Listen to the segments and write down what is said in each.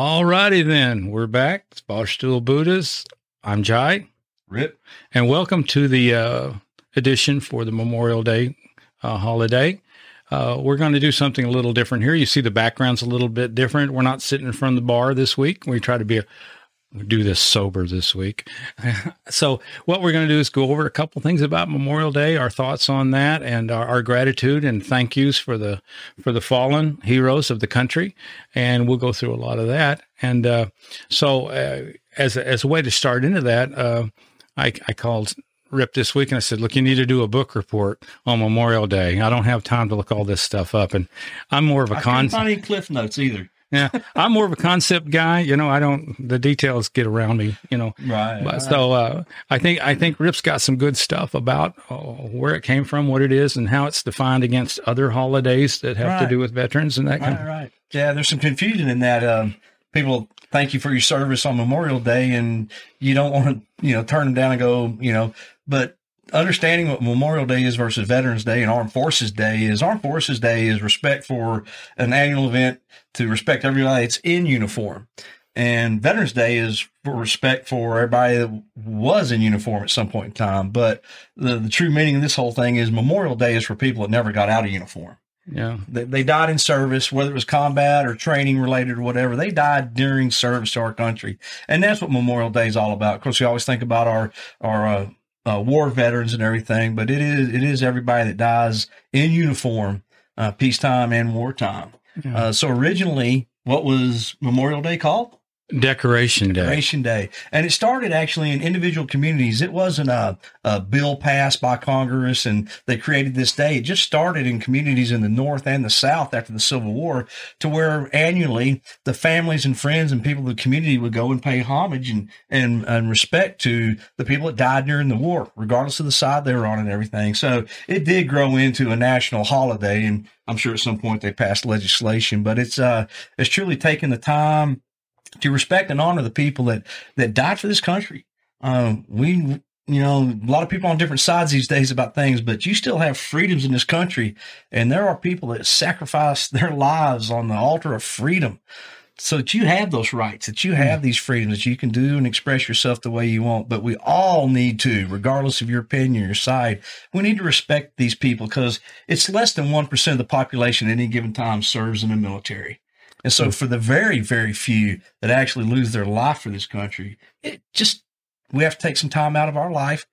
All righty then, we're back. It's Barstool Buddhas. I'm Jai. Rip. And welcome to the uh, edition for the Memorial Day uh, holiday. Uh, we're going to do something a little different here. You see the background's a little bit different. We're not sitting in front of the bar this week. We try to be a, do this sober this week. so what we're going to do is go over a couple things about Memorial Day, our thoughts on that, and our, our, gratitude and thank yous for the for the fallen heroes of the country, and we'll go through a lot of that. And uh, so, uh, as a, as a way to start into that, uh, I, I called Rip this week and I said, look, you need to do a book report on Memorial Day. I don't have time to look all this stuff up. And I'm more of a con. Find any cliff notes either. Yeah, I'm more of a concept guy. You know, I don't the details get around me. You know, right. But right. so uh, I think I think Rip's got some good stuff about uh, where it came from, what it is, and how it's defined against other holidays that have right. to do with veterans and that right, kind. Of. Right. Yeah, there's some confusion in that. Um, people thank you for your service on Memorial Day, and you don't want to, you know, turn them down and go, you know, but understanding what Memorial Day is versus Veterans Day and Armed Forces Day is Armed Forces Day is respect for an annual event to respect everybody that's in uniform. And Veterans Day is for respect for everybody that was in uniform at some point in time. But the, the true meaning of this whole thing is Memorial Day is for people that never got out of uniform. Yeah. They, they died in service, whether it was combat or training related or whatever. They died during service to our country. And that's what Memorial Day is all about. Of course, we always think about our, our, uh, uh, war veterans and everything, but it is, it is everybody that dies in uniform, uh, peacetime and wartime. Yeah. Uh, so originally, what was Memorial Day called? Decoration Day. Decoration Day. And it started actually in individual communities. It wasn't a, a, bill passed by Congress and they created this day. It just started in communities in the North and the South after the Civil War to where annually the families and friends and people of the community would go and pay homage and, and, and respect to the people that died during the war, regardless of the side they were on and everything. So it did grow into a national holiday. And I'm sure at some point they passed legislation, but it's, uh, it's truly taken the time to respect and honor the people that that died for this country. Um, we, you know, a lot of people on different sides these days about things, but you still have freedoms in this country, and there are people that sacrifice their lives on the altar of freedom. So that you have those rights, that you have these freedoms, that you can do and express yourself the way you want. But we all need to, regardless of your opinion, your side, we need to respect these people because it's less than 1% of the population at any given time serves in the military. And so, for the very, very few that actually lose their life for this country, it just, we have to take some time out of our life,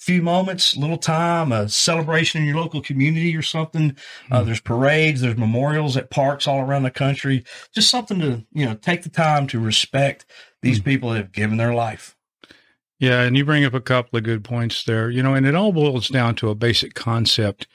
few moments, little time, a celebration in your local community or something. Mm-hmm. Uh, hmm. there's parades, there's memorials at parks all around the country. Just something to, you know, take the time to respect these mm-hmm. people that have given their life. Yeah. And you bring up a couple of good points there, you know, and it all boils down to a basic concept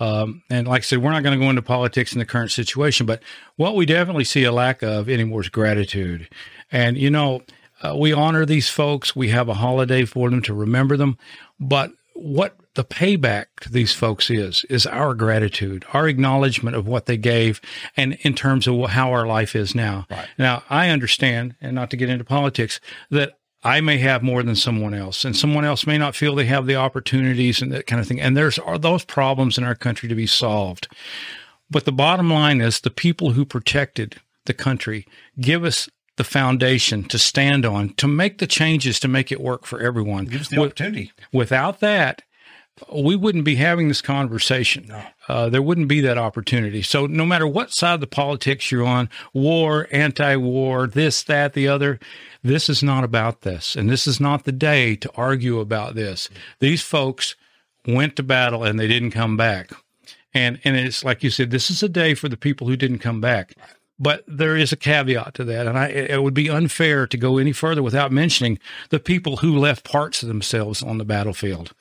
um, and like I said, we're not going to go into politics in the current situation, but what we definitely see a lack of anymore is gratitude. And, you know, uh, we honor these folks. We have a holiday for them to remember them. But what the payback to these folks is, is our gratitude, our acknowledgement of what they gave, and in terms of how our life is now. Right. Now, I understand, and not to get into politics, that I may have more than someone else, and someone else may not feel they have the opportunities and that kind of thing. And there's are those problems in our country to be solved. But the bottom line is the people who protected the country give us the foundation to stand on to make the changes to make it work for everyone. Give us the opportunity. Without that, we wouldn't be having this conversation. No. Uh, there wouldn't be that opportunity. So, no matter what side of the politics you're on, war, anti war, this, that, the other, this is not about this. And this is not the day to argue about this. These folks went to battle and they didn't come back. And, and it's like you said, this is a day for the people who didn't come back. But there is a caveat to that. And I, it would be unfair to go any further without mentioning the people who left parts of themselves on the battlefield.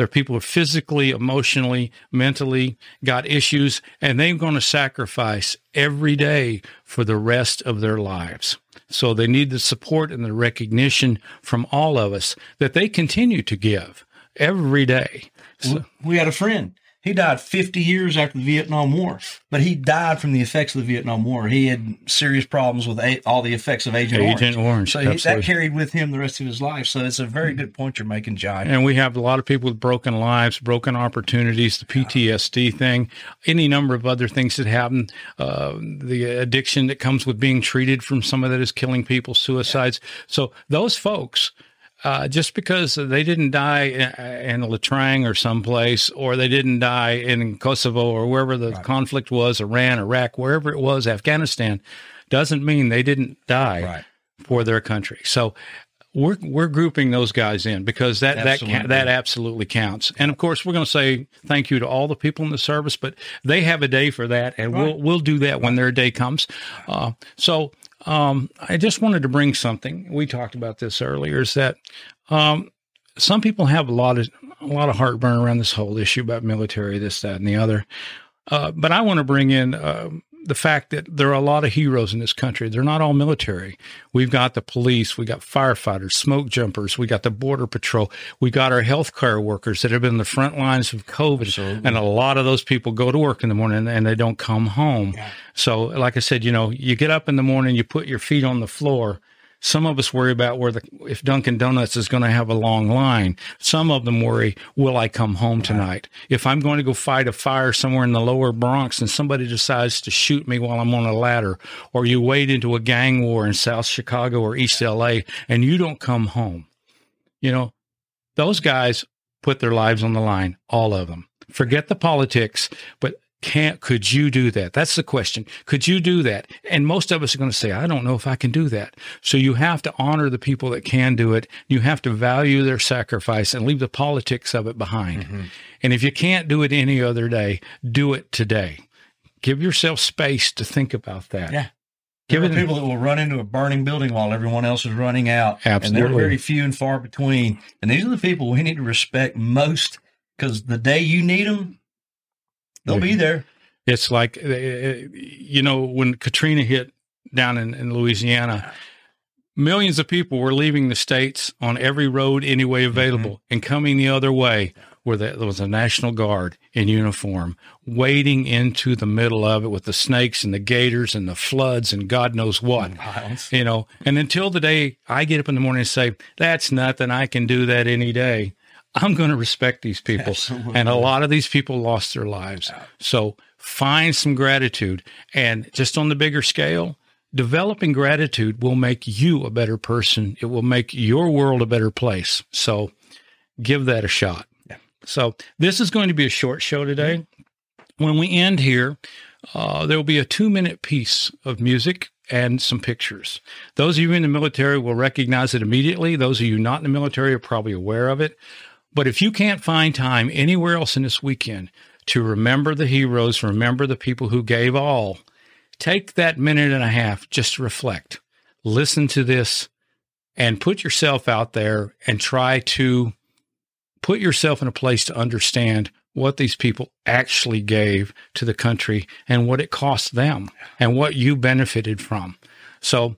There are people who physically, emotionally, mentally got issues, and they're going to sacrifice every day for the rest of their lives. So they need the support and the recognition from all of us that they continue to give every day. So, we had a friend He died 50 years after the Vietnam War, but he died from the effects of the Vietnam War. He had serious problems with a, all the effects of Agent, Agent Orange. Orange, So he, that carried with him the rest of his life. So it's a very good point you're making, John. And we have a lot of people with broken lives, broken opportunities, the PTSD thing, any number of other things that happen, uh, the addiction that comes with being treated from some of that is killing people, suicides. So those folks, uh, just because they didn't die in, in Latrang or someplace, or they didn't die in Kosovo or wherever the conflict was, Iran, Iraq, wherever it was, Afghanistan, doesn't mean they didn't die Right. for their country. So we're we're grouping those guys in because that that Absolutely. ca- that absolutely counts. And of course, we're going to say thank you to all the people in the service, but they have a day for that, and we'll we'll do that when their day comes. Uh, so um, I just wanted to bring something. We talked about this earlier. Is that um, some people have a lot of a lot of heartburn around this whole issue about military, this, that, and the other. Uh, but I want to bring in um the fact that there are a lot of heroes in this country. They're not all military. We've got the police, we got firefighters, smoke jumpers, we got the border patrol, we got our healthcare workers that have been in the front lines of COVID, and a lot of those people go to work in the morning and they don't come home. So, like I said, you know, you get up in the morning, you put your feet on the floor. Some of us worry about where the if Dunkin' Donuts is going to have a long line. Some of them worry, will I come home tonight? If I'm going to go fight a fire somewhere in the lower Bronx and somebody decides to shoot me while I'm on a ladder, or you wade into a gang war in South Chicago or East LA and you don't come home, you know, those guys put their lives on the line, all of them. Forget the politics, but can't could you do that? That's the question. Could you do that? And most of us are going to say, I don't know if I can do that. So you have to honor the people that can do it. You have to value their sacrifice and leave the politics of it behind. Mm-hmm. And if you can't do it any other day, do it today. Give yourself space to think about that. Yeah. Give There are people that will run into a burning building while everyone else is running out. Absolutely. And they're very few and far between. And these are the people we need to respect most because the day you need them, they'll be there. It's like, uh, you know, when Katrina hit down in, in Louisiana, millions of people were leaving the states on every road any way available and coming the other way where there was a National Guard in uniform wading into the middle of it with the snakes and the gators and the floods and God knows what. You know, and until the day I get up in the morning and say, that's nothing, I can do that any day, I'm going to respect these people. Absolutely. And a lot of these people lost their lives. So find some gratitude. And just on the bigger scale, developing gratitude will make you a better person. It will make your world a better place. So give that a shot. Yeah. So this is going to be a short show today. When we end here, uh, there will be a two minute piece of music and some pictures. Those of you in the military will recognize it immediately. Those of you not in the military are probably aware of it. But if you can't find time anywhere else in this weekend to remember the heroes, remember the people who gave all, take that minute and a half just to reflect. Listen to this and put yourself out there and try to put yourself in a place to understand what these people actually gave to the country and what it cost them and what you benefited from. So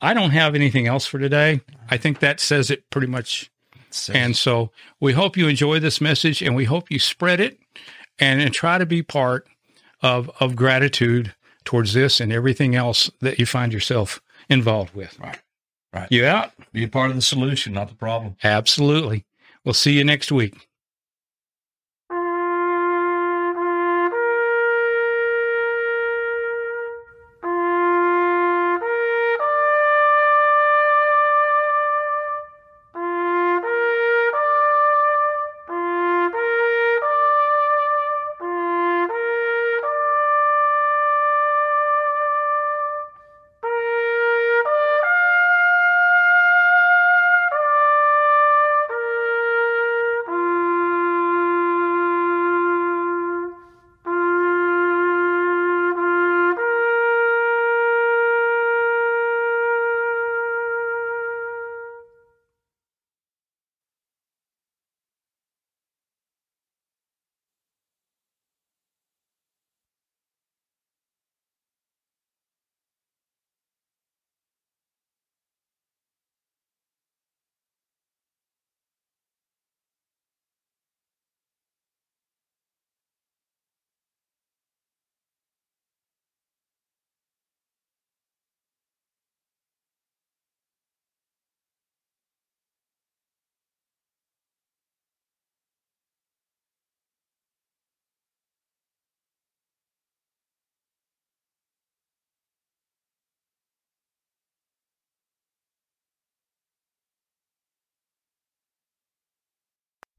I don't have anything else for today. I think that says it pretty much. And so we hope you enjoy this message and we hope you spread it and, and try to be part of, of gratitude towards this and everything else that you find yourself involved with. Right. Right. You out? Be a part of the solution, not the problem. Absolutely. We'll see you next week.